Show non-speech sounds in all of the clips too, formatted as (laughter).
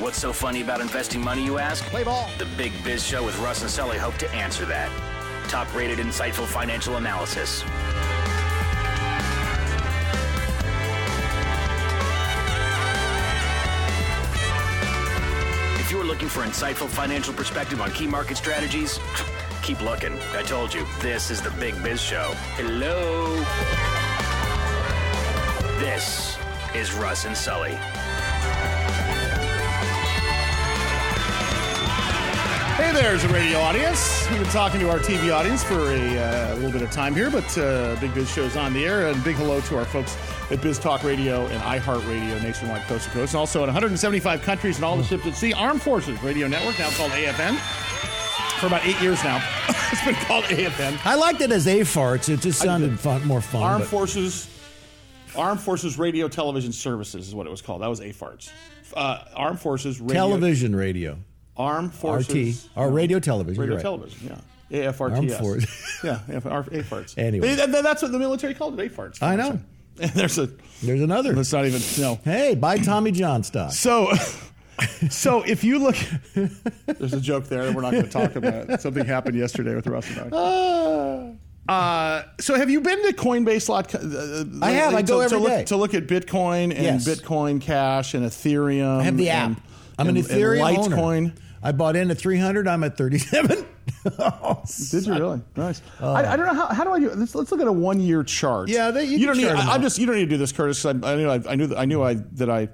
What's so funny about investing money, you ask? Play ball. The Big Biz Show with Russ and Sully hope to answer that. Top rated, insightful financial analysis. If you're looking for insightful financial perspective on key market strategies, (tsk) keep looking. I told you, this is the Big Biz Show. Hello. This is Russ and Sully. Hey there's a radio audience. We've been talking to our TV audience for a uh, little bit of time here, but uh, Big Biz Show's on the air. And big hello to our folks at Biz Talk Radio and iHeartRadio nationwide, coast to coast. And also in 175 countries and all the ships at sea. Armed Forces Radio Network, now called AFN. For about eight years now. (laughs) it's been called AFN. I liked it as A farts. It just sounded fun, more fun. Armed but- Forces Armed Forces Radio Television Services is what it was called. That was AFARTS. Uh, Armed Forces Radio television, radio, Armed Forces RT, or radio television. Radio right. television, yeah. AFRTS. Armed (laughs) yeah, AF- AFARTS. (laughs) Anyway. That- that's what the military called it, AFARTS. I know. And (laughs) there's a, There's another. it's not even, no. Hey, buy Tommy John stock. So, so if you look, there's a joke there that we're not going to talk about. Something happened yesterday with Russ and I. Uh, so have you been to Coinbase lot? Uh, I have. I to, go to every look, day. to look at Bitcoin and Yes. Bitcoin Cash and Ethereum. I have the and- app. I'm and, an Ethereum and owner. I bought in at 300. I'm at 37. (laughs) Oh, Did you really? Nice. I, I don't know how, how do I do. Let's, let's look at a one year chart. Yeah, they- you don't need. I, am just. You don't need to do this, Curtis. 'cause I, I knew. I, I knew. That, I knew. I that I.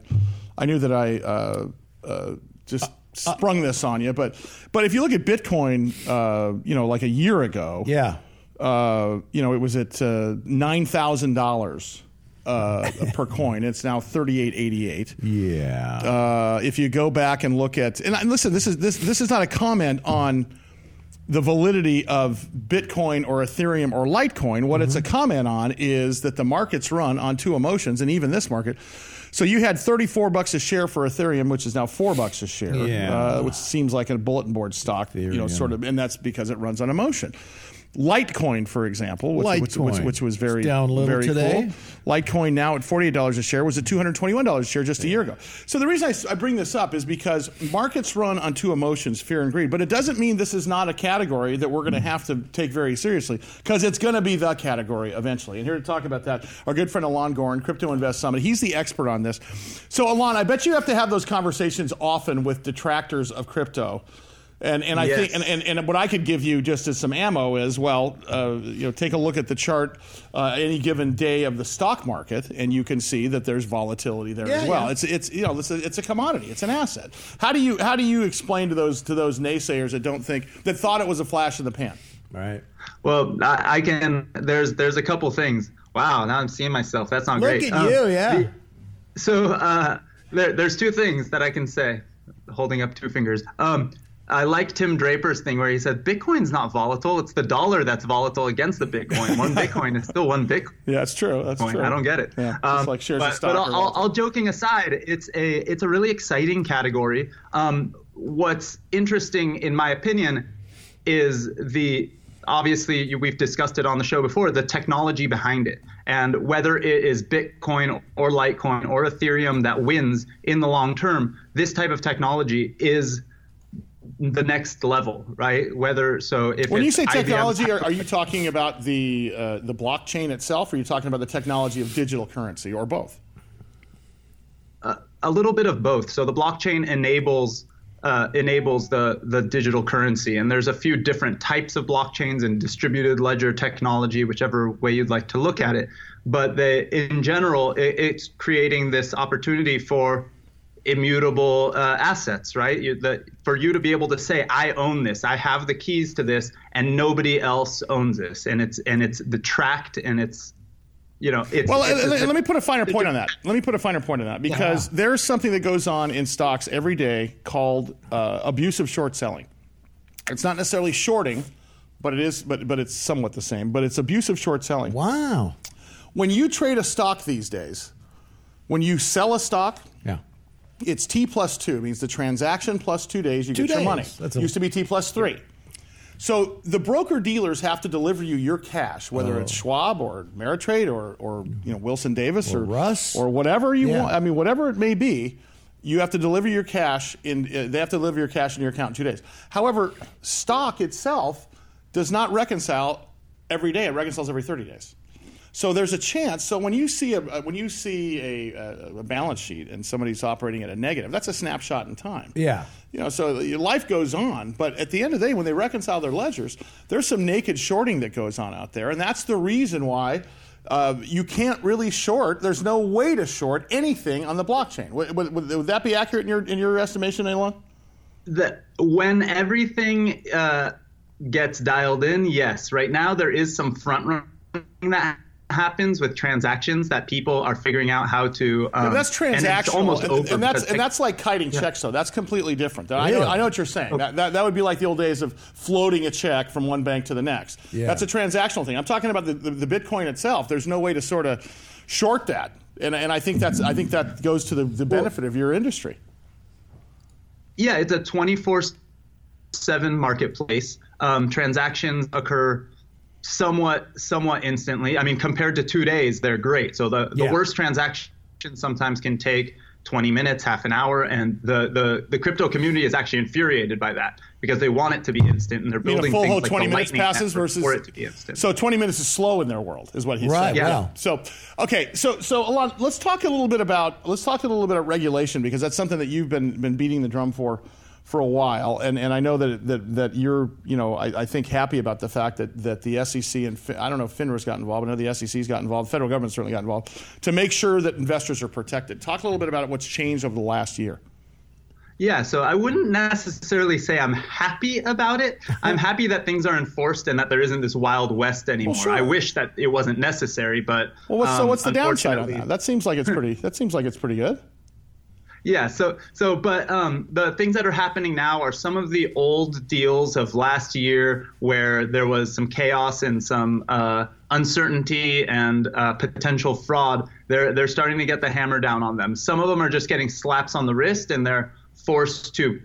I knew that I uh, uh, just sprung this on you. But but if you look at Bitcoin, uh, you know, like a year ago, yeah. uh, you know, it was at uh, nine thousand dollars uh, per (laughs) coin. It's now thirty eight eighty eight. Yeah. Uh, if you go back and look at and listen, this is this this is not a comment on the validity of Bitcoin or Ethereum or Litecoin. What it's a comment on is that the markets run on two emotions, and even this market. So you had 34 bucks a share for Ethereum, which is now four bucks a share, Yeah. uh, which seems like a bulletin board stock, you know, sort of, and that's because it runs on emotion. Litecoin, for example, which, which, which, which was very It's down a little very today. cool. Litecoin now at $48 a share was at $221 a share just a year ago. So the reason I bring this up is because markets run on two emotions, fear and greed. But it doesn't mean this is not a category that we're going to have to take very seriously because it's going to be the category eventually. And here to talk about that, our good friend Alon Goren, Crypto Invest Summit. He's the expert on this. So Alon, I bet you have to have those conversations often with detractors of crypto. And and I Yes. think and, and, and what I could give you just as some ammo is well, uh, you know, take a look at the chart uh, any given day of the stock market, and you can see that there's volatility there as well. yeah. It's it's you know it's a, it's a commodity, it's an asset. How do you how do you explain to those to those naysayers that don't think that thought it was a flash in the pan? right. Well, I, I can. There's there's a couple things. Wow, now I'm seeing myself. That's not Look great. at Um, you, yeah. the- so uh, there, there's two things that I can say, holding up two fingers. Um, I like Tim Draper's thing where he said Bitcoin's not volatile. It's the dollar that's volatile against the Bitcoin. One (laughs) Bitcoin is still one Bitcoin. Yeah, it's true. That's true. I don't get it. Yeah, Um, like shares but, of stock. But all, all, all joking aside, it's a it's a really exciting category. Um, what's interesting, in my opinion, is the obviously we've discussed it on the show before the technology behind it and whether it is bitcoin or litecoin or ethereum that wins in the long term this type of technology is the next level, right? Whether so if when you say IBM technology, are, are you (laughs) talking about the uh, the blockchain itself, or are you talking about the technology of digital currency, or both? a little bit of both. So the blockchain enables uh, enables the the digital currency, and there's a few different types of blockchains and distributed ledger technology, whichever way you'd like to look at it. But they, in general, it, it's creating this opportunity for immutable uh, assets, right? You, the, for you to be able to say, "I own this. I have the keys to this, and nobody else owns this," and it's and it's the tracked and it's you know, it's, well, it's, let, it's, let me put a finer point on that. Let me put a finer point on that because yeah. there's something that goes on in stocks every day called uh, abusive short selling. It's not necessarily shorting, but it is, but but it's somewhat the same. But it's abusive short selling. Wow. When you trade a stock these days, when you sell a stock, yeah. It's T plus two. It means the transaction plus two days, you two get days. your money. That's Used to be T plus three. So the broker dealers have to deliver you your cash, whether oh. it's Schwab or Ameritrade or, or you know Wilson Davis or, or Russ or whatever you yeah. want. I mean, whatever it may be, you have to deliver your cash in. Uh, they have to deliver your cash in your account in two days. However, stock itself does not reconcile every day. It reconciles every thirty days. So there's a chance. So when you see a when you see a, a, balance sheet and somebody's operating at a negative, that's a snapshot in time. Yeah. You know, so your life goes on, but at the end of the day, when they reconcile their ledgers, there's some naked shorting that goes on out there, and that's the reason why. Uh, you can't really short. There's no way to short anything on the blockchain. Would, would, would that be accurate in your in your estimation, Alon? That when everything uh, gets dialed in, yes. Right now, there is some front running that happens with transactions that people are figuring out how to. Um, yeah, that's transactional, almost and, over and that's and that's like kiting yeah. checks. though. that's completely different. I, know, I know what you're saying. Okay. That, that, that would be like the old days of floating a check from one bank to the next. Yeah. That's a transactional thing. I'm talking about the, the, the Bitcoin itself. There's no way to sort of short that, and and I think that's I think that goes to the, the benefit of your industry. Yeah, it's a 24 seven marketplace. Um, transactions occur somewhat somewhat instantly. I mean, compared to two days, they're great. So the, the yeah. worst transaction sometimes can take 20 minutes, half an hour, and the, the, the crypto community is actually infuriated by that because they want it to be instant and they're building full things like 20 the minutes passes versus for it to be instant. So 20 minutes is slow in their world, is what he's right, saying. Yeah. Wow. So okay, so so Alon, let's talk a little bit about let's talk a little bit about regulation because that's something that you've been been beating the drum for for a while, and, and I know that, that that you're you know I, I think happy about the fact that, that the SEC and I don't know if FINRA's got involved, but I know the SEC's got involved, the federal government certainly got involved to make sure that investors are protected. Talk a little bit about what's changed over the last year. Yeah, so I wouldn't necessarily say I'm happy about it. I'm happy that things are enforced and that there isn't this wild west anymore. Well, sure. I wish that it wasn't necessary, but well, what's, um, so what's the downside on that? That seems like it's pretty. that seems like it's pretty good. Yeah. So so, but um, the things that are happening now are some of the old deals of last year where there was some chaos and some uh, uncertainty and uh, potential fraud. They're they're starting to get the hammer down on them. Some of them are just getting slaps on the wrist and they're forced to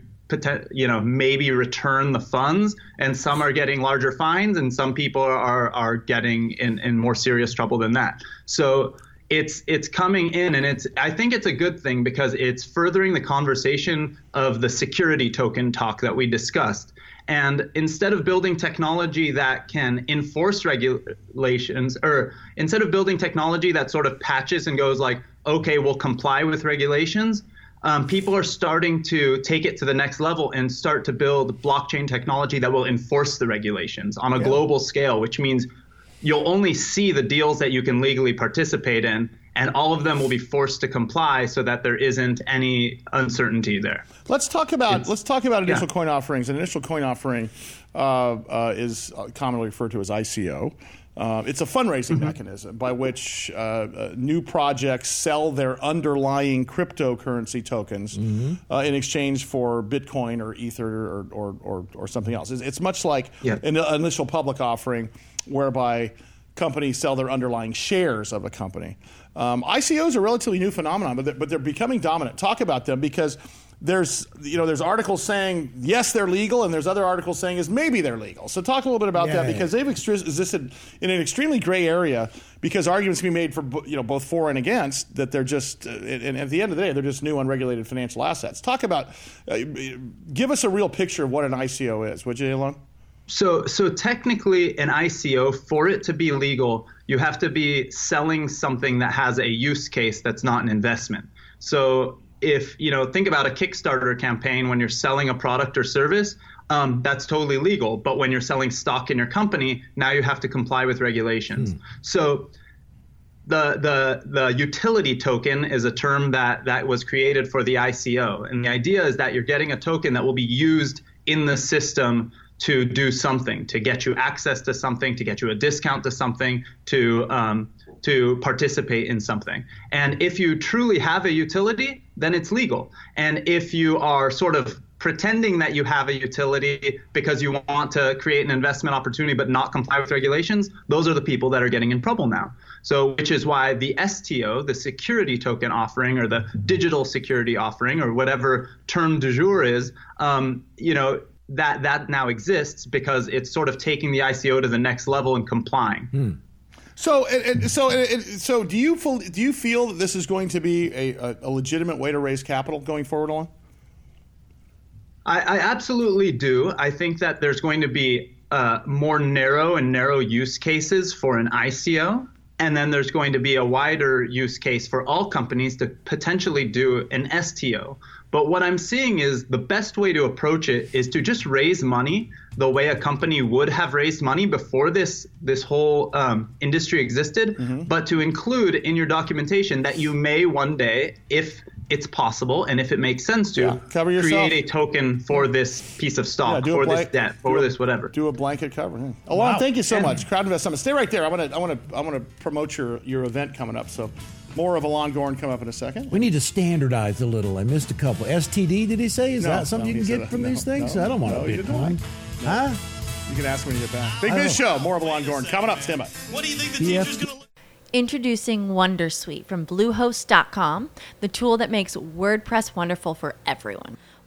you know maybe return the funds and some are getting larger fines and some people are are getting in in more serious trouble than that so it's it's coming in and it's I think it's a good thing because it's furthering the conversation of the security token talk that we discussed. And instead of building technology that can enforce regulations, or instead of building technology that sort of patches and goes like, okay, we'll comply with regulations, um, people are starting to take it to the next level and start to build blockchain technology that will enforce the regulations on a yeah. global scale, which means you'll only see the deals that you can legally participate in and all of them will be forced to comply so that there isn't any uncertainty there. Let's talk about it's, let's talk about initial yeah. coin offerings. An initial coin offering uh, uh, is commonly referred to as ICO. Uh, it's a fundraising mm-hmm. mechanism by which uh, uh, new projects sell their underlying cryptocurrency tokens mm-hmm. Uh, in exchange for Bitcoin or Ether or, or, or, or something else. It's, it's much like yeah. an initial public offering whereby companies sell their underlying shares of a company. Um, ICOs are a relatively new phenomenon, but they're, but they're becoming dominant. Talk about them because there's you know there's articles saying yes they're legal and there's other articles saying is maybe they're legal. So talk a little bit about Yeah, that yeah. because they've exist- existed in an extremely gray area because arguments can be made for you know both for and against that they're just uh, and at the end of the day they're just new unregulated financial assets. Talk about uh, give us a real picture of what an ICO is, would you, Alon? So, so technically, an ICO, for it to be legal, you have to be selling something that has a use case that's not an investment. So, if you know, think about a Kickstarter campaign when you're selling a product or service, um, that's totally legal. But when you're selling stock in your company, now you have to comply with regulations. So, the the the utility token is a term that that was created for the ICO, and the idea is that you're getting a token that will be used in the system to do something, to get you access to something, to get you a discount to something, to um, to participate in something. And if you truly have a utility, then it's legal. And if you are sort of pretending that you have a utility because you want to create an investment opportunity but not comply with regulations, those are the people that are getting in trouble now. So, which is why the STO, the security token offering, or the digital security offering, or whatever term du jour is, um, you know, that that now exists because it's sort of taking the ICO to the next level and complying. So, and, and so, and, so, do you feel, do you feel that this is going to be a, a, a legitimate way to raise capital going forward, Alon? I, I absolutely do. I think that there's going to be uh, more narrow and narrow use cases for an ICO. And then there's going to be a wider use case for all companies to potentially do an STO. But what I'm seeing is the best way to approach it is to just raise money the way a company would have raised money before this this whole um, industry existed, but to include in your documentation that you may one day, if it's possible and if it makes sense to, Yeah, cover yourself. create a token for this piece of stock, do a for this debt, for a- this whatever. Do a blanket cover. Yeah. Alon, thank you so And- much. Crowd Invest Summit. Stay right there. I want to, I want to, I want to promote your your event coming up. So, more of Alon Goren come up in a second. We need to standardize a little. I missed a couple. STD, did he say? Is No, that something no, you can get that. from No, these things? no, I don't want no, to be a didn't. con. Huh? You can ask when you get back. Big I Biz Show. More of Alon Goren coming up. Stand by. What do you think the Yeah. teacher's going to Introducing Wondersuite from Bluehost.com, the tool that makes WordPress wonderful for everyone.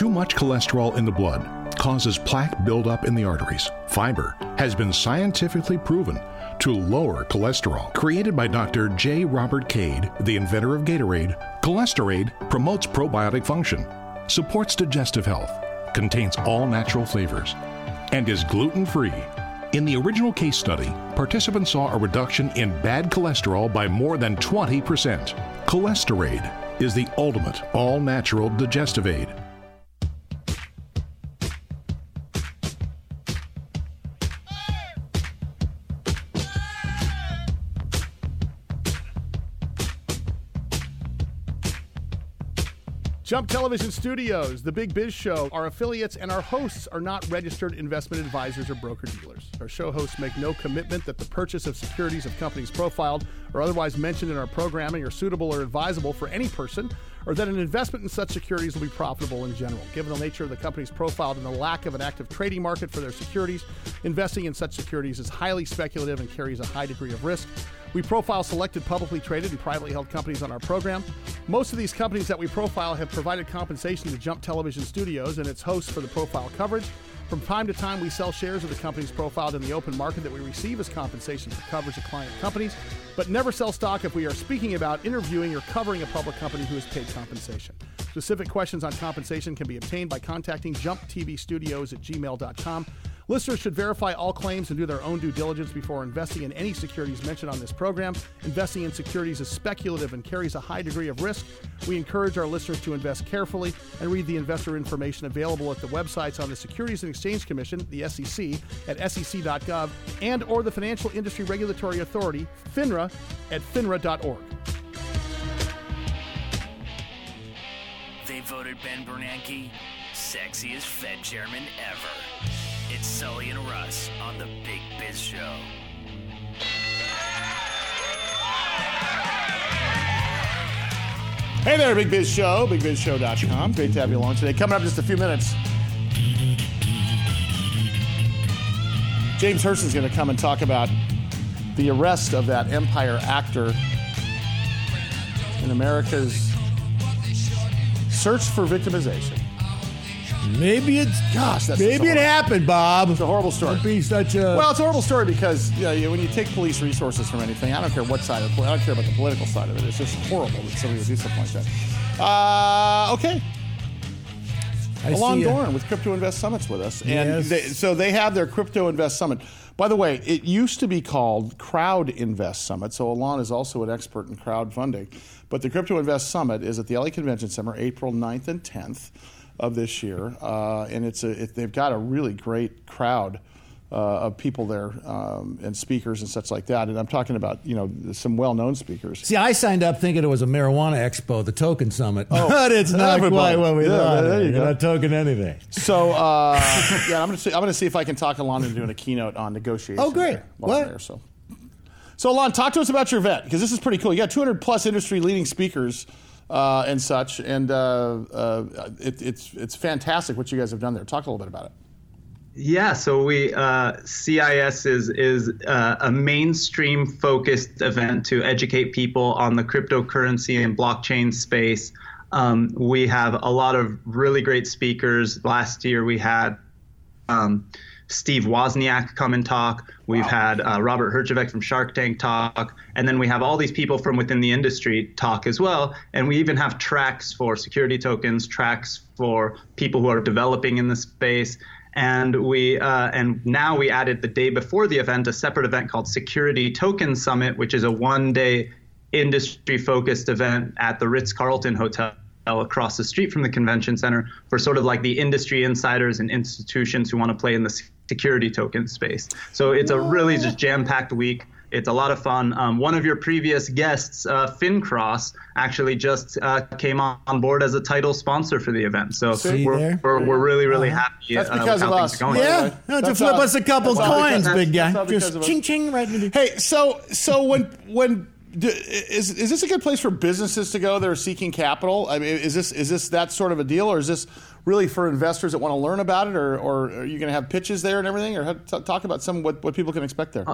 Too much cholesterol in the blood causes plaque buildup in the arteries. Fiber has been scientifically proven to lower cholesterol. Created by Dr. J. Robert Cade, the inventor of Gatorade, Cholesterade promotes probiotic function, supports digestive health, contains all natural flavors, and is gluten free. In the original case study, participants saw a reduction in bad cholesterol by more than 20%. Cholesterade is the ultimate all natural digestive aid. Jump Television Studios, The Big Biz Show, our affiliates and our hosts are not registered investment advisors or broker dealers. Our show hosts make no commitment that the purchase of securities of companies profiled or otherwise mentioned in our programming are suitable or advisable for any person, or that an investment in such securities will be profitable in general. Given the nature of the companies profiled and the lack of an active trading market for their securities, investing in such securities is highly speculative and carries a high degree of risk. We profile selected publicly traded and privately held companies on our program. Most of these companies that we profile have provided compensation to Jump Television Studios and its hosts for the profile coverage. From time to time, we sell shares of the companies profiled in the open market that we receive as compensation for coverage of client companies, but never sell stock if we are speaking about, interviewing, or covering a public company who has paid compensation. Specific questions on compensation can be obtained by contacting jumptvstudios at gmail.com. Listeners should verify all claims and do their own due diligence before investing in any securities mentioned on this program. Investing in securities is speculative and carries a high degree of risk. We encourage our listeners to invest carefully and read the investor information available at the websites on the Securities and Exchange Commission, the SEC, at sec.gov, and or the Financial Industry Regulatory Authority, FINRA, at finra.org. They voted Ben Bernanke sexiest Fed chairman ever. It's Sully and Russ on the Big Biz Show. Hey there, Big Biz Show, bigbizshow.com. Great to have you along today. Coming up in just a few minutes, James Hirsen is going to come and talk about the arrest of that Empire actor in America's search for victimization. Maybe it's Gosh, that's maybe it happened, Bob. it's a horrible story. Don't be such a Well, it's a horrible story because you know, when you take police resources from anything, I don't care what side of the, I don't care about the political side of it. It's just horrible that somebody would do something like that. Uh, okay, I Alon see ya. Doran with Crypto Invest Summits with us. And Yes. they, so they have their Crypto Invest Summit. By the way, it used to be called Crowd Invest Summit. So Alon is also an expert in crowdfunding. But the Crypto Invest Summit is at the LA Convention Center April 9th and 10th of this year. Uh, and it's a, it, they've got a really great crowd. Uh, of people there um, and speakers and such like that, and I'm talking about you know some well-known speakers. See, I signed up thinking it was a marijuana expo, the token summit, (laughs) but it's not everybody. quite what we Yeah, thought. there you You're not token anything. So uh, (laughs) yeah, I'm gonna see, I'm gonna see if I can talk Alon into doing a keynote on negotiation. Oh, great. there What? there, so. So Alon, talk to us about your event because this is pretty cool. You got 200 plus industry leading speakers uh, and such, and uh, uh, it, it's it's fantastic what you guys have done there. Talk a little bit about it. Yeah, so we uh, CIS is is uh, a mainstream focused event to educate people on the cryptocurrency and blockchain space. Um, we have a lot of really great speakers. Last year we had um, Steve Wozniak come and talk. We've had uh, Robert Herjavec from Shark Tank talk, and then we have all these people from within the industry talk as well. And we even have tracks for security tokens, tracks for people who are developing in the space. And we uh, and now we added the day before the event a separate event called Security Token Summit, which is a one-day industry-focused event at the Ritz Carlton Hotel across the street from the convention center for sort of like the industry insiders and institutions who want to play in the security token space. So it's a really just jam-packed week. It's a lot of fun. Um, one of your previous guests, uh, FinCross, actually just uh, came on, on board as a title sponsor for the event. So we're, we're, we're really, really happy. That's uh, with because how of things us. are going. Yeah, right. no, to flip us a couple that's coins, because- big guy. all because of Just ching ching right in Hey, so so when when do, is is this a good place for businesses to go that are seeking capital? I mean, is this is this that sort of a deal, or is this really for investors that want to learn about it, or, or are you going to have pitches there and everything, or t- talk about some what, what people can expect there?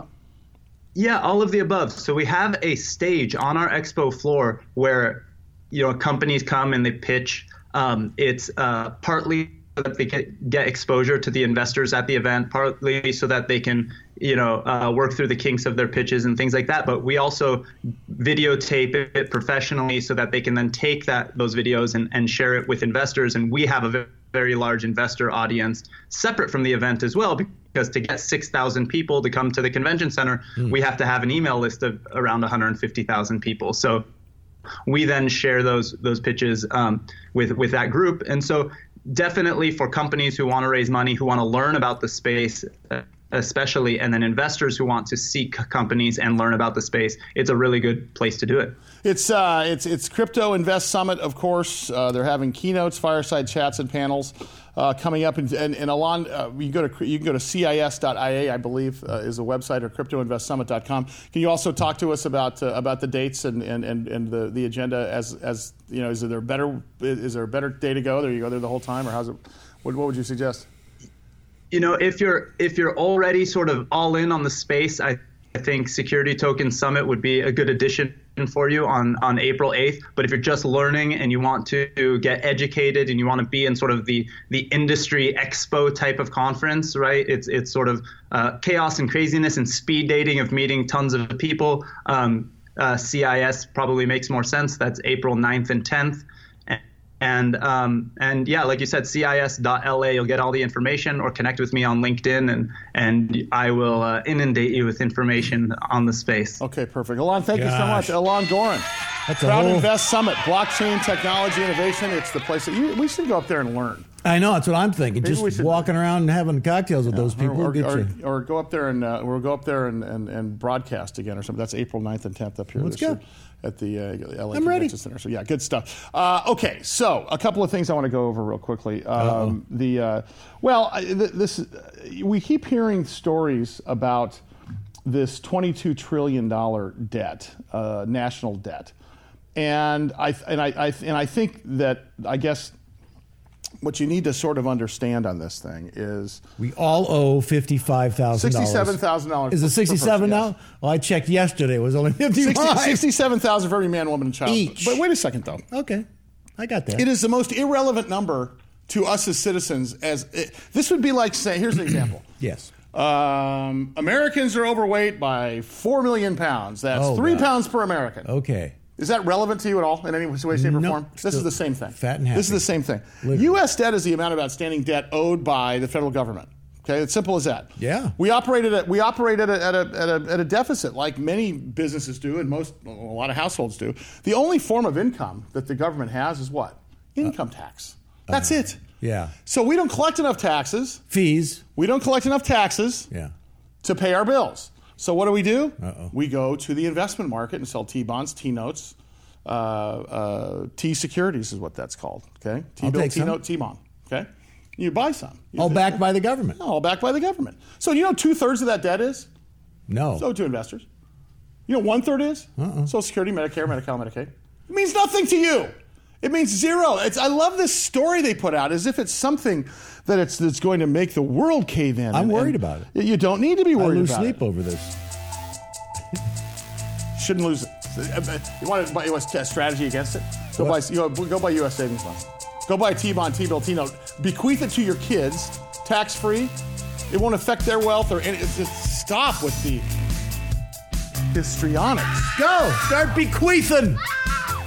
Yeah, all of the above. So we have a stage on our expo floor where you know companies come and they pitch. Um, it's uh, partly that they get exposure to the investors at the event, partly so that they can you know uh, work through the kinks of their pitches and things like that. But we also videotape it professionally so that they can then take that those videos and, and share it with investors. And we have a very large investor audience separate from the event as well because to get 6,000 people to come to the convention center, we have to have an email list of around 150,000 people. So we then share those those pitches um, with with that group. And so definitely for companies who want to raise money, who want to learn about the space uh, especially, and then investors who want to seek companies and learn about the space, it's a really good place to do it. It's uh, it's it's Crypto Invest Summit, of course. Uh, they're having keynotes, fireside chats, and panels uh, coming up. And, and, and Alon, uh, you go to you can go to cis.la, I believe, uh, is the website, or cryptoinvestsummit.com. Can you also talk to us about uh, about the dates and, and, and, and the, the agenda as as you know? Is there better is there a better day to go? There you go there the whole time, or how's it? What, what would you suggest? You know, if you're if you're already sort of all in on the space, I I think Security Token Summit would be a good addition for you on, on April 8th. But if you're just learning and you want to get educated and you want to be in sort of the, the industry expo type of conference, right? It's, it's sort of uh, chaos and craziness and speed dating of meeting tons of people. Um, uh, CIS probably makes more sense. That's April 9th and 10th. And um, and yeah, like you said, cis.la. You'll get all the information, or connect with me on LinkedIn, and and I will uh, inundate you with information on the space. Okay, perfect. Alon, thank you so much. Alon Goren, That's a Crowd whole- Invest Summit, blockchain technology innovation. It's the place that you, we should go up there and learn. I know that's what I'm thinking. Maybe Just should- walking around and having cocktails with those people or, or, you. or go up there and uh, we'll go up there and, and, and broadcast again or something. That's April 9th and 10th up here. Let's year go. At the uh, LA I'm ready. Convention Center. So yeah, good stuff. Uh, okay, so a couple of things I want to go over real quickly. Um, the uh, well, th- this we keep hearing stories about this 22 trillion dollar debt, uh, national debt, and I and I, I and I think that I guess what you need to sort of understand on this thing is We all owe fifty-five thousand dollars. $67,000 Is it per sixty-seven now? yes. Well, I checked yesterday. It was only fifty-five. 67,000 for every man, woman, and child. Each. But wait a second, though. Okay, I got that. It is the most irrelevant number to us as citizens. As it, this would be like saying, here's an example. (clears throat) Yes. Um, Americans are overweight by four million pounds. That's Oh, three pounds per American. Okay. Is that relevant to you at all in any way, shape, or No. form? This is the same thing. fat and happy. This is the same thing. Living. U.S. debt is the amount of outstanding debt owed by the federal government. Okay, it's simple as that. Yeah. We operated at we operated at a, at a, at a deficit, like many businesses do, and most a lot of households do. The only form of income that the government has is what? Income tax. That's it. Uh, Yeah. So we don't collect enough taxes. Fees. We don't collect enough taxes Yeah. to pay our bills. So what do we do? Uh-oh. We go to the investment market and sell T bonds, T notes, uh, uh, T securities is what that's called. Okay, T I'll bill, T note, T bond. Okay, you buy some. You All backed by the government. all backed by the government. So you know two thirds of that debt is No. so to investors. You know one third is Uh-uh. Social Security, Medicare, Medicaid, Medicaid. It means nothing to you. It means zero. It's, I love this story they put out as if it's something that it's that's going to make the world cave in. I'm And- worried and about it. You don't need to be worried I lose about sleep it. over this. (laughs) Shouldn't lose it. You want to buy US a uh, strategy against it? Go buy you know, go buy U.S. savings bonds. Go buy T bond, T bill, T note. Bequeath it to your kids, tax free. It won't affect their wealth or any. Just stop with the histrionics. Go. Start bequeathing.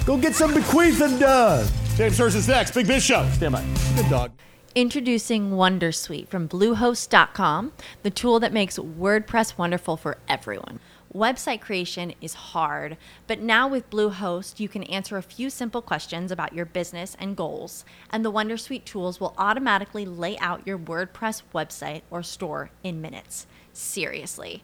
Go get some bequeathing done. Uh, James Hurst is next. Big Biz Show. Stand by. Good dog. Introducing Wondersuite from Bluehost.com, the tool that makes WordPress wonderful for everyone. Website creation is hard, but now with Bluehost, you can answer a few simple questions about your business and goals, and the Wondersuite tools will automatically lay out your WordPress website or store in minutes. Seriously.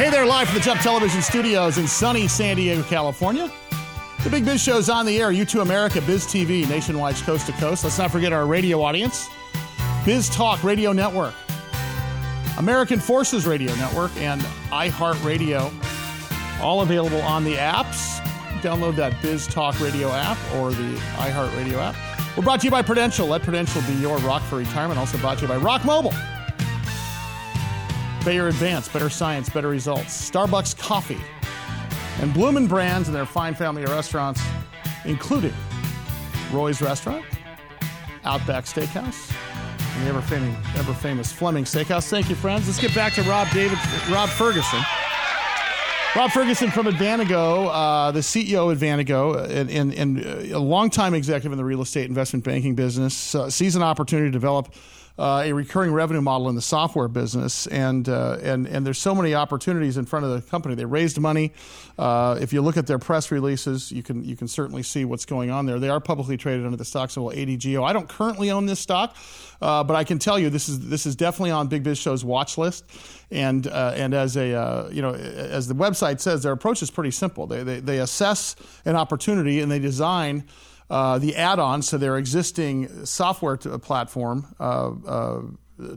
Hey there, live from the Jump Television Studios in sunny San Diego, California. The Big Biz Show's on the air. U2 America, Biz TV, nationwide, coast to coast. Let's not forget our radio audience. Biz Talk Radio Network, American Forces Radio Network, and iHeartRadio. All available on the apps. Download that Biz Talk Radio app or the iHeartRadio app. We're brought to you by Prudential. Let Prudential be your rock for retirement. Also brought to you by Rock Mobile. Bayer Advance, better science, better results. Starbucks Coffee. And Bloomin' Brands and their fine family of restaurants, including Roy's Restaurant, Outback Steakhouse, and the ever famous, ever famous Fleming Steakhouse. Thank you, friends. Let's get back to Rob David, Rob Ferguson. Rob Ferguson from Advantego, uh, the CEO of and, and, and a longtime executive in the real estate investment banking business, uh, sees an opportunity to develop uh, a recurring revenue model in the software business, and uh, and and there's so many opportunities in front of the company. They raised money. Uh, if you look at their press releases, you can you can certainly see what's going on there. They are publicly traded under the stock symbol ADGO. I don't currently own this stock, uh, but I can tell you this is this is definitely on Big Biz Show's watch list. And uh, and as a uh, you know as the website says, their approach is pretty simple. They they, they assess an opportunity and they design. Uh, the add-ons to their existing software to, platform uh, uh,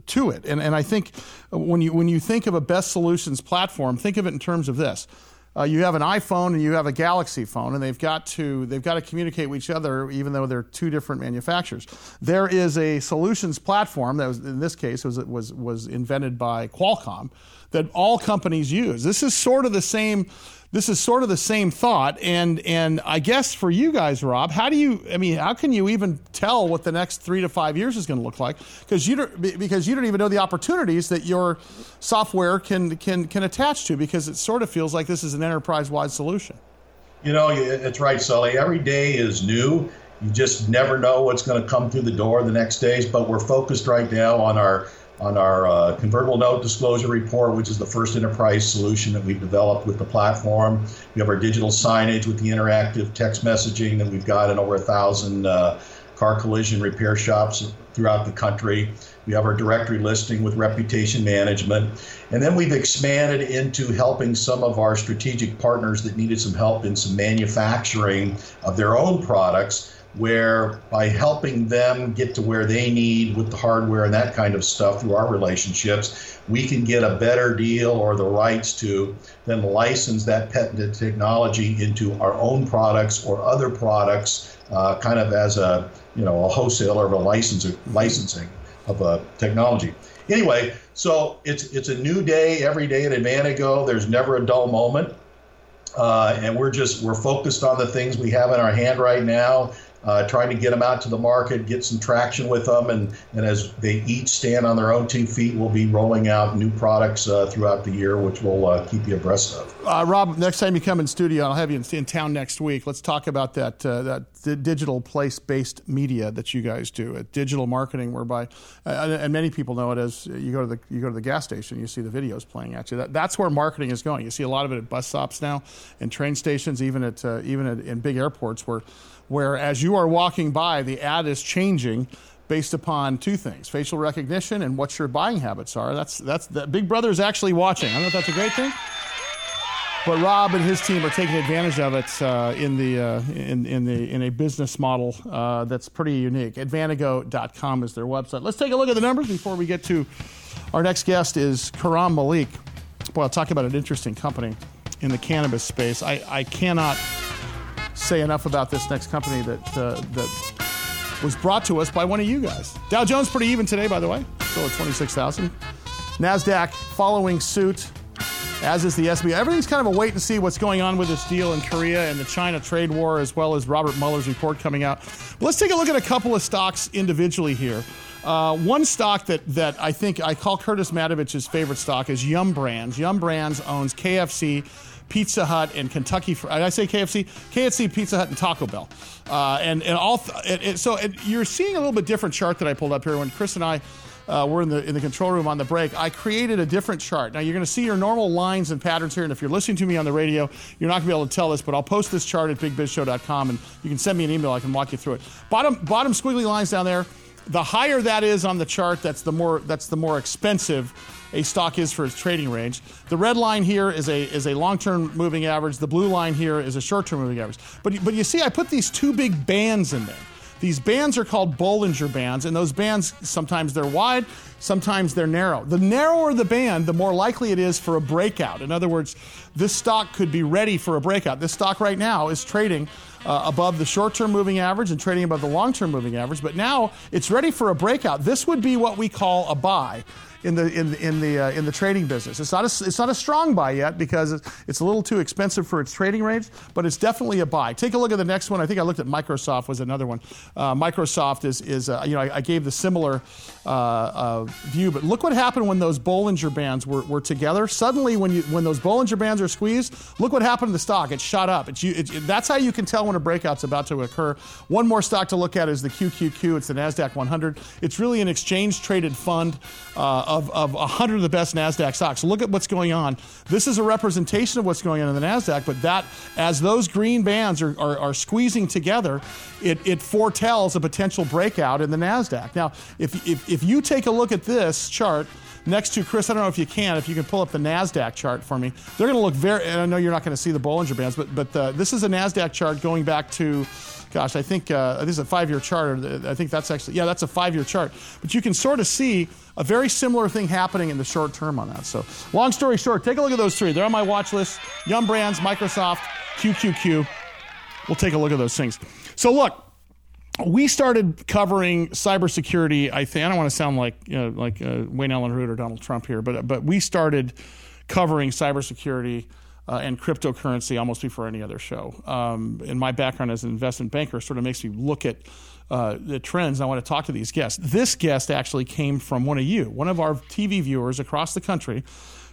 to it. And, and I think when you, when you think of a best solutions platform, think of it in terms of this. Uh, you have an iPhone and you have a Galaxy phone, and they've got to they've got to communicate with each other, even though they're two different manufacturers. There is a solutions platform that was in this case was was was invented by Qualcomm that all companies use. This is sort of the same this is sort of the same thought. And and I guess for you guys, Rob, how do you? I mean, how can you even tell what the next three to five years is going to look like? Because you don't because you don't even know the opportunities that your software can can can attach to. Because it sort of feels like this is an enterprise-wide solution. You know, it's right, Sully. Every day is new. You just never know what's going to come through the door the next days. But we're focused right now on our on our uh, convertible note disclosure report, which is the first enterprise solution that we've developed with the platform. We have our digital signage with the interactive text messaging that we've got in over a thousand uh, car collision repair shops throughout the country. We have our directory listing with reputation management. And then we've expanded into helping some of our strategic partners that needed some help in some manufacturing of their own products where by helping them get to where they need with the hardware and that kind of stuff through our relationships, we can get a better deal or the rights to then license that patented technology into our own products or other products, uh, kind of as a you know a wholesaler or a licensing licensing of a technology. Anyway, so it's it's a new day every day at Advantego. There's never a dull moment. Uh, and we're just we're focused on the things we have in our hand right now uh, trying to get them out to the market, get some traction with them, and, and as they each stand on their own two feet, we'll be rolling out new products uh, throughout the year, which we'll uh, keep you abreast of. Uh, Rob, next time you come in studio, I'll have you in, in town next week. Let's talk about that uh, that digital place-based media that you guys do, at digital marketing, whereby, uh, and many people know it as you go to the you go to the gas station, you see the videos playing at you. That, that's where marketing is going. You see a lot of it at bus stops now, and train stations, even at even at, in big airports where where as you are walking by, the ad is changing based upon two things facial recognition and what your buying habits are. That's, that's that Big Brother is actually watching. I don't know if that's a great thing. but Rob and his team are taking advantage of it uh, in the uh, in in the in a business model uh, that's pretty unique. Advantego.com is their website. Let's take a look at the numbers before we get to our next guest. Is Karam Malik. Boy, I'll talk about an interesting company in the cannabis space. I, I cannot say enough about this next company that uh, that was brought to us by one of you guys. Dow Jones pretty even today, by the way, still at twenty six thousand. Nasdaq following suit as is the S&P. Everything's kind of a wait and see what's going on with this deal in Korea and the China trade war, as well as Robert Mueller's report coming out. But let's take a look at a couple of stocks individually here. Uh, one stock that, that I think I call Curtis Matovich's favorite stock is Yum Brands. Yum Brands owns KFC, Pizza Hut, and Kentucky. Did I say KFC? KFC, Pizza Hut, and Taco Bell. Uh, and and all. Th- it, it, so it, you're seeing a little bit different chart that I pulled up here when Chris and I uh, we're in the in the control room on the break. I created a different chart. Now you're going to see your normal lines and patterns here, and if you're listening to me on the radio, you're not going to be able to tell this. But I'll post this chart at bigbizshow.com, and you can send me an email. I can walk you through it. Bottom bottom squiggly lines down there. The higher that is on the chart, that's the more that's the more expensive a stock is for its trading range. The red line here is a is a long-term moving average. The blue line here is a short-term moving average. But but you see, I put these two big bands in there. These bands are called Bollinger Bands, and those bands sometimes they're wide, sometimes they're narrow. The narrower the band, the more likely it is for a breakout. In other words, this stock could be ready for a breakout. This stock right now is trading uh, above the short term moving average and trading above the long term moving average, but now it's ready for a breakout. This would be what we call a buy in the in in the uh, in the trading business. It's not a it's not a strong buy yet because it's, a little too expensive for its trading range, but it's definitely a buy. Take a look at the next one. I think I looked at Microsoft was another one. Uh, Microsoft is is uh, you know I, I, gave the similar uh, uh, view, but look what happened when those Bollinger Bands were, were together. Suddenly, when you when those Bollinger Bands are squeezed, look what happened to the stock. It shot up. It's, you, it, that's how you can tell when a breakout's about to occur. One more stock to look at is the QQQ. It's the Nasdaq 100. It's really an exchange traded fund uh, of of 100 of the best Nasdaq stocks. Look at what's going on. This is a representation of what's going on in the Nasdaq, but that as those green bands are, are, are squeezing together, it, it foretells a potential breakout in the Nasdaq. Now, if, if if you take a look at this chart next to Chris, I don't know if you can, if you can pull up the Nasdaq chart for me. They're going to look very. And I know you're not going to see the Bollinger Bands, but but uh, this is a Nasdaq chart going back to gosh, I think uh, this is a five year chart. I think that's actually, yeah, that's a five year chart. But you can sort of see a very similar thing happening in the short term on that. So, long story short, take a look at those three. They're on my watch list Yum Brands, Microsoft, QQQ. We'll take a look at those things. So, look, we started covering cybersecurity. I think I don't want to sound like you know, like uh, Wayne Allyn Root or Donald Trump here, but but we started covering cybersecurity uh, and cryptocurrency almost before any other show. Um, and my background as an investment banker sort of makes me look at uh, the trends. I want to talk to these guests. This guest actually came from one of you, one of our TV viewers across the country.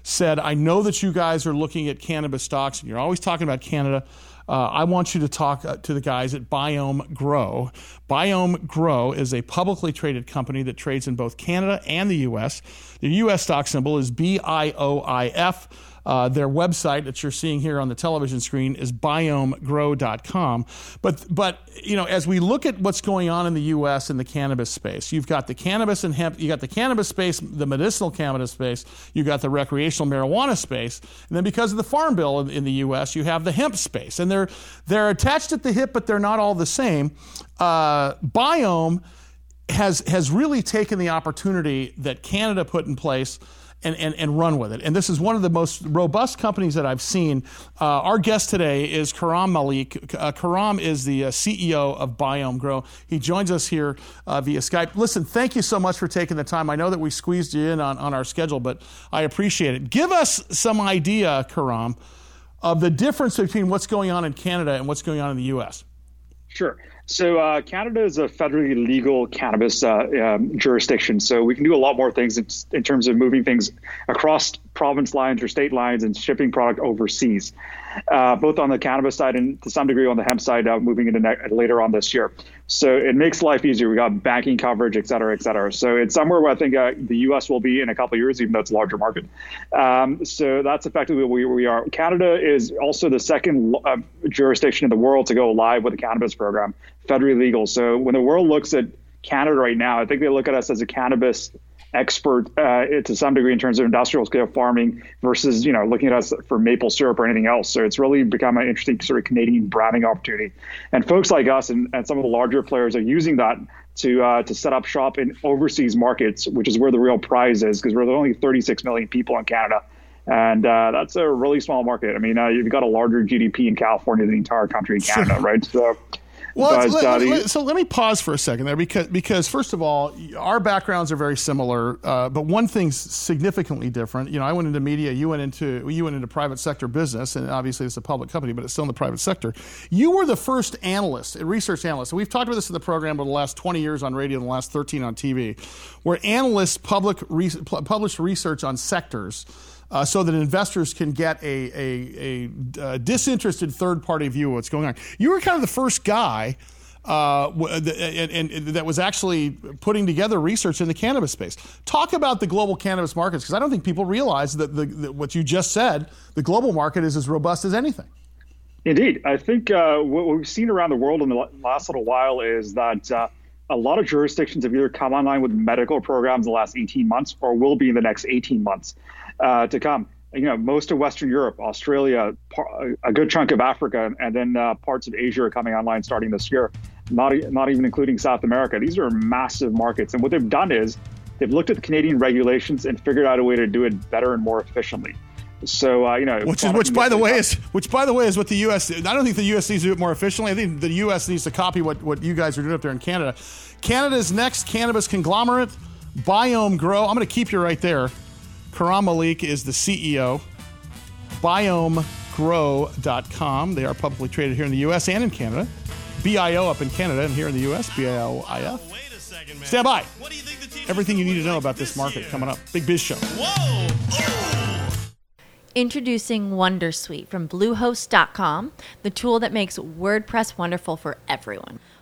Said, I know that you guys are looking at cannabis stocks and you're always talking about Canada. Uh, I want you to talk uh, to the guys at Biome Grow. Biome Grow is a publicly traded company that trades in both Canada and the U.S. The U.S. stock symbol is BIOIF. Uh, their website that you're seeing here on the television screen is biomegrow.com. But, but, you know, as we look at what's going on in the U.S. in the cannabis space, you've got the cannabis and hemp, you got the cannabis space, the medicinal cannabis space, you got the recreational marijuana space, and then because of the farm bill in, in the U.S., you have the hemp space. And they're, they're attached at the hip, but they're not all the same. Uh, Biome has, has really taken the opportunity that Canada put in place and, and, and run with it. And this is one of the most robust companies that I've seen. Uh, our guest today is Khurram Malik. Uh, Khurram is the uh, CEO of Biome Grow. He joins us here uh, via Skype. Listen, thank you so much for taking the time. I know that we squeezed you in on, on our schedule, but I appreciate it. Give us some idea, Khurram, of the difference between what's going on in Canada and what's going on in the U.S. Sure. So uh, Canada is a federally legal cannabis uh, um, jurisdiction, so we can do a lot more things in, in, terms of moving things across province lines or state lines and shipping product overseas uh, both on the cannabis side and to some degree on the hemp side, uh, moving into ne- later on this year. So it makes life easier. We got banking coverage, et cetera, et cetera. So it's somewhere where I think uh, the U.S. will be in a couple of years, even though it's a larger market. Um, so that's effectively where we are. Canada is also the second uh, jurisdiction in the world to go live with a cannabis program, federally legal. So when the world looks at Canada right now, I think they look at us as a cannabis expert uh, to some degree in terms of industrial scale farming versus you know looking at us for maple syrup or anything else. So it's really become an interesting sort of Canadian branding opportunity. And folks like us and, and some of the larger players are using that to uh, to set up shop in overseas markets, which is where the real prize is because we're only 36 million people in Canada. And uh, that's a really small market. I mean, uh, you've got a larger GDP in California than the entire country in Canada, right? So well, let, let, let, so let me pause for a second there because because first of all, our backgrounds are very similar, uh, but one thing's significantly different. You know, I went into media, you went into you went into private sector business, and obviously it's a public company, but it's still in the private sector. You were the first analyst, a research analyst. And we've talked about this in the program over the last 20 years on radio and the last 13 on TV, where analysts public re- publish research on sectors uh, so that investors can get a, a, a, a disinterested third party view of what's going on. You were kind of the first guy. Uh, and, and, and, that was actually putting together research in the cannabis space. Talk about the global cannabis markets because I don't think people realize that, the, that, what you just said, the global market is as robust as anything. Indeed, I think uh, what we've seen around the world in the last little while is that uh, a lot of jurisdictions have either come online with medical programs in the last 18 months or will be in the next 18 months uh, to come. You know, most of Western Europe, Australia, par- a good chunk of Africa, and then uh, parts of Asia are coming online starting this year. Not not even including South America. These are massive markets, and what they've done is they've looked at the Canadian regulations and figured out a way to do it better and more efficiently. So uh, you know, which is which by the way is which by the way is what the U.S. I don't think the U.S. needs to do it more efficiently. I think the U.S. needs to copy what what you guys are doing up there in Canada. Canada's next cannabis conglomerate, Biome Grow. I'm going to keep you right there. Khurram Malik is the CEO. BiomeGrow.com. They are publicly traded here in the U.S. and in Canada. BIO up in Canada and here in the U.S. B-I-O-I-F. Stand by. Everything you need to know about this market coming up. Big Biz Show. Whoa. Introducing Wondersuite from Bluehost.com, the tool that makes WordPress wonderful for everyone.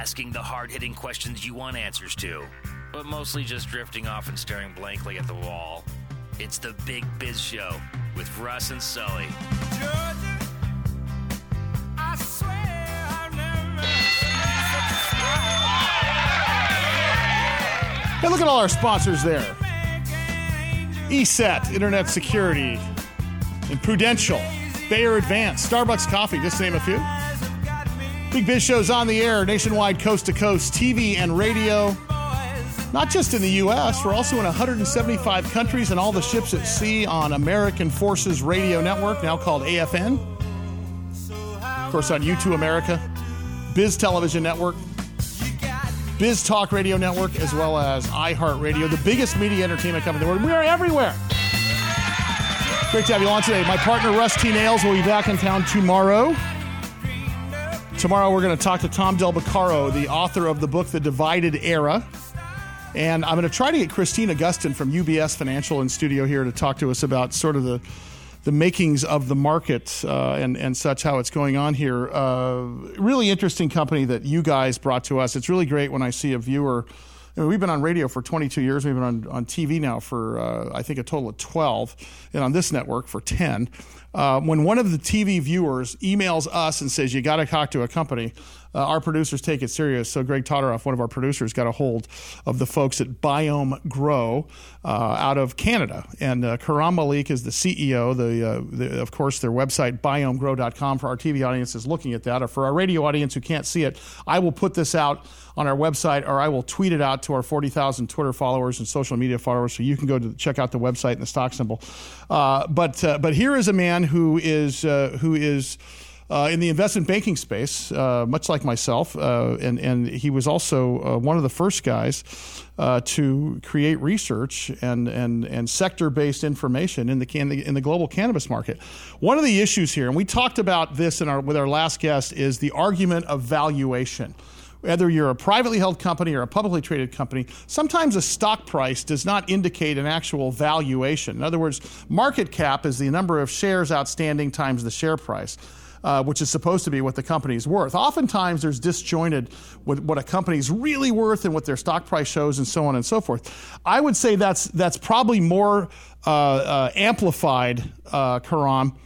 Asking the hard hitting questions you want answers to, but mostly just drifting off and staring blankly at the wall. It's the Big Biz Show with Russ and Sully. Hey, look at all our sponsors there. ESET, Internet Security, and Prudential, Bayer Advance, Starbucks Coffee, just to name a few. Big Biz Show's on the air nationwide, coast to coast, TV and radio. Not just in the U.S., we're also in 175 countries and all the ships at sea on American Forces Radio Network, now called AFN. Of course, on U2 America, Biz Television Network. Biz Talk Radio Network, as well as iHeartRadio, the biggest media entertainment company in the world. We are everywhere. Great to have you on today. My partner, Russ T. Nails, will be back in town tomorrow. Tomorrow, we're going to talk to Tom Del Beccaro, the author of the book, The Divided Era. And I'm going to try to get Christine Augustin from UBS Financial in studio here to talk to us about sort of the the makings of the market uh, and and such how it's going on here. Uh, really interesting company that you guys brought to us. It's really great when I see a viewer. I mean, we've been on radio for 22 years. We've been on, on TV now for, uh, I think, a total of 12, and on this network for 10. Uh, when one of the TV viewers emails us and says, You got to talk to a company, uh, our producers take it serious. So Greg Todoroff, one of our producers, got a hold of the folks at Biome Grow uh, out of Canada, and uh, Khurram Malik is the CEO. The, uh, the, of course, their website biomegrow.com for our TV audience is looking at that. Or for our radio audience who can't see it, I will put this out on our website, or I will tweet it out to our 40,000 Twitter followers and social media followers, so you can go to check out the website and the stock symbol. Uh, but uh, but here is a man who is who is uh, in the investment banking space, uh, much like myself, uh, and and he was also uh, one of the first guys uh, to create research and and and sector based information in the, the in the global cannabis market. One of the issues here, and we talked about this in our with our last guest, is the argument of valuation whether you're a privately held company or a publicly traded company, sometimes a stock price does not indicate an actual valuation. In other words, market cap is the number of shares outstanding times the share price uh, which is supposed to be what the company's worth. Oftentimes, there's disjointed with what a company's really worth and what their stock price shows, and so on and so forth. I would say that's that's probably more uh, uh, amplified, uh, Khurram.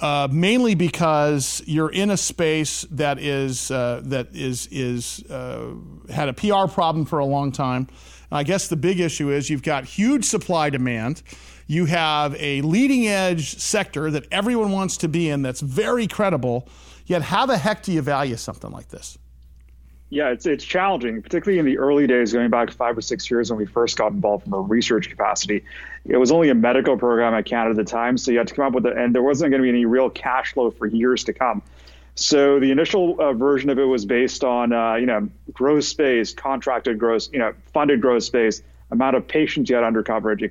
Uh, mainly because you're in a space that is uh, that is is had a PR problem for a long time. I guess the big issue is you've got huge supply demand. You have a leading edge sector that everyone wants to be in that's very credible. Yet, how the heck do you value something like this? Yeah, it's it's challenging, particularly in the early days, going back five or six years when we first got involved from a research capacity. It was only a medical program at Canada at the time, so you had to come up with it, and there wasn't going to be any real cash flow for years to come. So the initial uh, version of it was based on uh, you know gross space, contracted gross, you know funded gross space, amount of patients you had under coverage,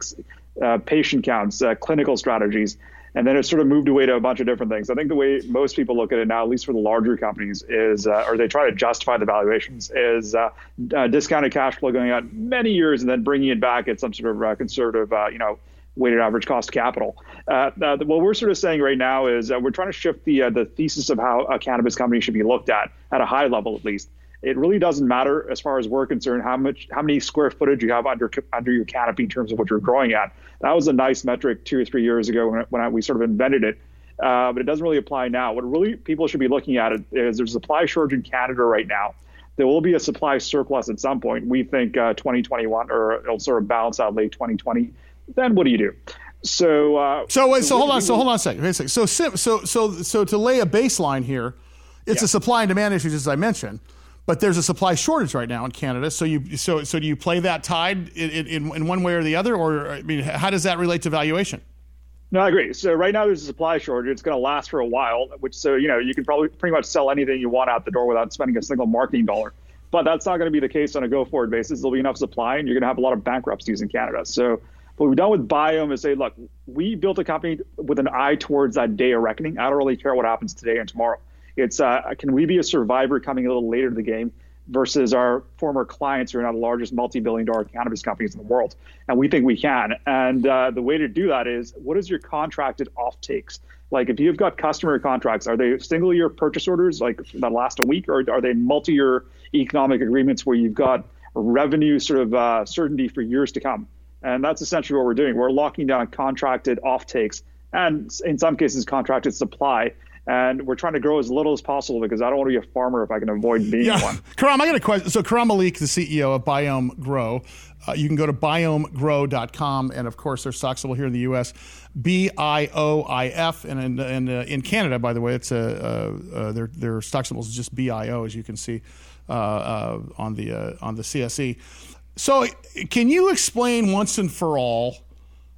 uh, patient counts, uh, clinical strategies, and then it sort of moved away to a bunch of different things. I think the way most people look at it now, at least for the larger companies, is uh, or they try to justify the valuations is uh, uh, discounted cash flow going out many years and then bringing it back at some sort of uh, conservative, you know, weighted average cost capital. what we're sort of saying right now is we're trying to shift the the thesis of how a cannabis company should be looked at at a high level, at least it really doesn't matter as far as we're concerned how much how many square footage you have under under your canopy in terms of what you're growing at. That was a nice metric two or three years ago when, when I, we sort of invented it. Uh, but it doesn't really apply now. What really people should be looking at is there's a supply shortage in Canada right now. There will be a supply surplus at some point. We think uh, 2021, or it'll sort of balance out late 2020. Then what do you do? So, uh, so wait, so, so hold on, so hold on a second. A second. So, so, so, so to lay a baseline here, it's yeah. a supply and demand issue, as I mentioned but there's a supply shortage right now in Canada. So you so so do you play that tide in, in, in one way or the other, or I mean, how does that relate to valuation? No, I agree. So right now there's a supply shortage. It's going to last for a while, which so you know you can probably pretty much sell anything you want out the door without spending a single marketing dollar. But that's not going to be the case on a go forward basis. There'll be enough supply, and you're going to have a lot of bankruptcies in Canada. So what we've done with Biome is say, look, we built a company with an eye towards that day of reckoning. I don't really care what happens today and tomorrow. It's uh, can we be a survivor coming a little later to the game versus our former clients who are now the largest multi-billion dollar cannabis companies in the world? And we think we can. And uh, the way to do that is what is your contracted off takes like if you've got customer contracts are they single year purchase orders like that last a week or are they multi-year economic agreements where you've got revenue sort of uh, certainty for years to come? And that's essentially what we're doing. We're locking down contracted off takes and in some cases contracted supply and we're trying to grow as little as possible because I don't want to be a farmer if I can avoid being yeah. one. (laughs) Khurram, I got a question. So Khurram Malik, the CEO of Biome Grow, uh, you can go to biomegrow.com, and of course, they're stockable here in the U.S. B I O I F, and in, in, uh, in, Canada, by the way, it's a uh, uh, their their stock symbol is just B I O, as you can see uh, uh, on the on the CSE. So, can you explain once and for all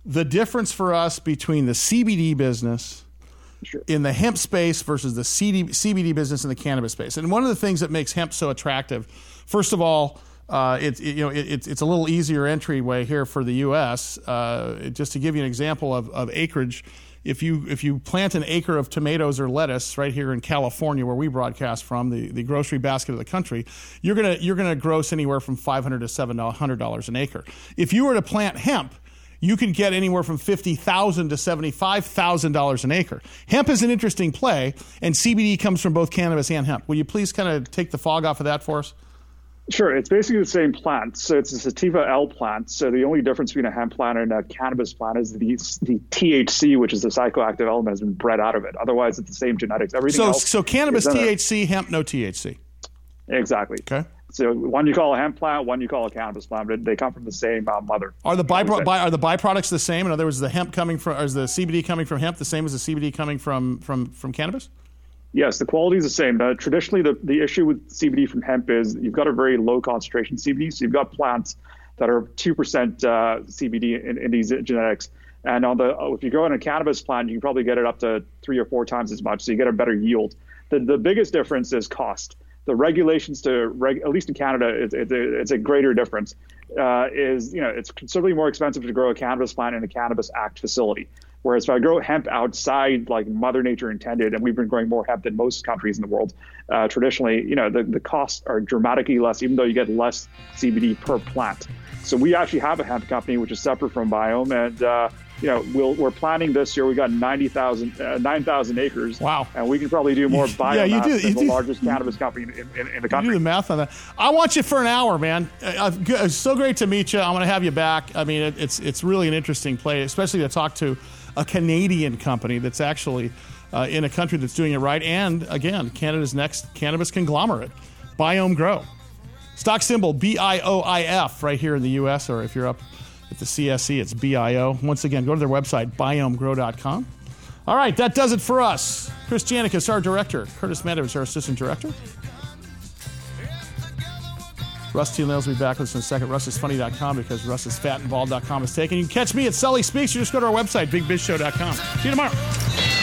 the difference for us between the CBD business? Sure. in the hemp space versus the CD, CBD business in the cannabis space. And one of the things that makes hemp so attractive, first of all, Uh, it's it, you know it, it's it's a little easier entryway here for the U.S. Uh, just to give you an example of, of acreage, if you if you plant an acre of tomatoes or lettuce right here in California, where we broadcast from, the, the grocery basket of the country, you're gonna you're gonna gross anywhere from five hundred to seven hundred dollars an acre. If you were to plant hemp, you can get anywhere from 50,000 to seventy-five thousand dollars an acre. Hemp is an interesting play, and CBD comes from both cannabis and hemp. Will you please kind of take the fog off of that for us? Sure, it's basically the same plant. So it's a sativa L plant. So the only difference between a hemp plant and a cannabis plant is the, the THC, which is the psychoactive element, has been bred out of it. Otherwise, it's the same genetics. Everything so, else. so cannabis is in it. THC, hemp no THC. Exactly. Okay. So one you call a hemp plant, one you call a cannabis plant, but they come from the same uh, mother. Are the bypro- by, are the byproducts the same? In other words, the hemp coming from, is the CBD coming from hemp the same as the CBD coming from from from cannabis? Yes, the quality is the same. Uh, traditionally, the, the issue with CBD from hemp is you've got a very low concentration CBD. So you've got plants that are 2% uh, CBD in, in these genetics. And on the if you grow in a cannabis plant, you can probably get it up to three or four times as much. So you get a better yield. The, the biggest difference is cost. The regulations to, reg, at least in Canada, it's, a, it's a greater difference. Uh, is you know it's considerably more expensive to grow a cannabis plant in a Cannabis Act facility. Whereas if I grow hemp outside, like Mother Nature intended, and we've been growing more hemp than most countries in the world, uh, traditionally, you know, the, the costs are dramatically less, even though you get less CBD per plant. So we actually have a hemp company which is separate from Biome, and uh, you know, we'll, we're planning this year. We got 90,000, uh, 9,000 acres. Wow. And we can probably do more biomass (laughs) Yeah, you do- than you the do. largest cannabis company in, in, in the You do country. the math on that. I want you for an hour, man. Uh, uh, good- It's so great to meet you. I'm going to have you back. I mean, it, it's it's really an interesting play, especially to talk to a Canadian company that's actually uh, in a country that's doing it right, and again, Canada's next cannabis conglomerate, Biome Grow. Stock symbol B I O I F right here in the U.S. Or if you're up at the CSE, it's B I O. Once again, go to their website biomegrow.com. All right, that does it for us. Chris Janicus, our director. Curtis Mandevich, our assistant director. Russ T. Nails will be back with us in a second. RussIsFunny.com because RussIsFatandBald.com is fat and ball.com is taken. You can catch me at Sully Speaks. You just go to our website, BigBizShow.com. See you tomorrow.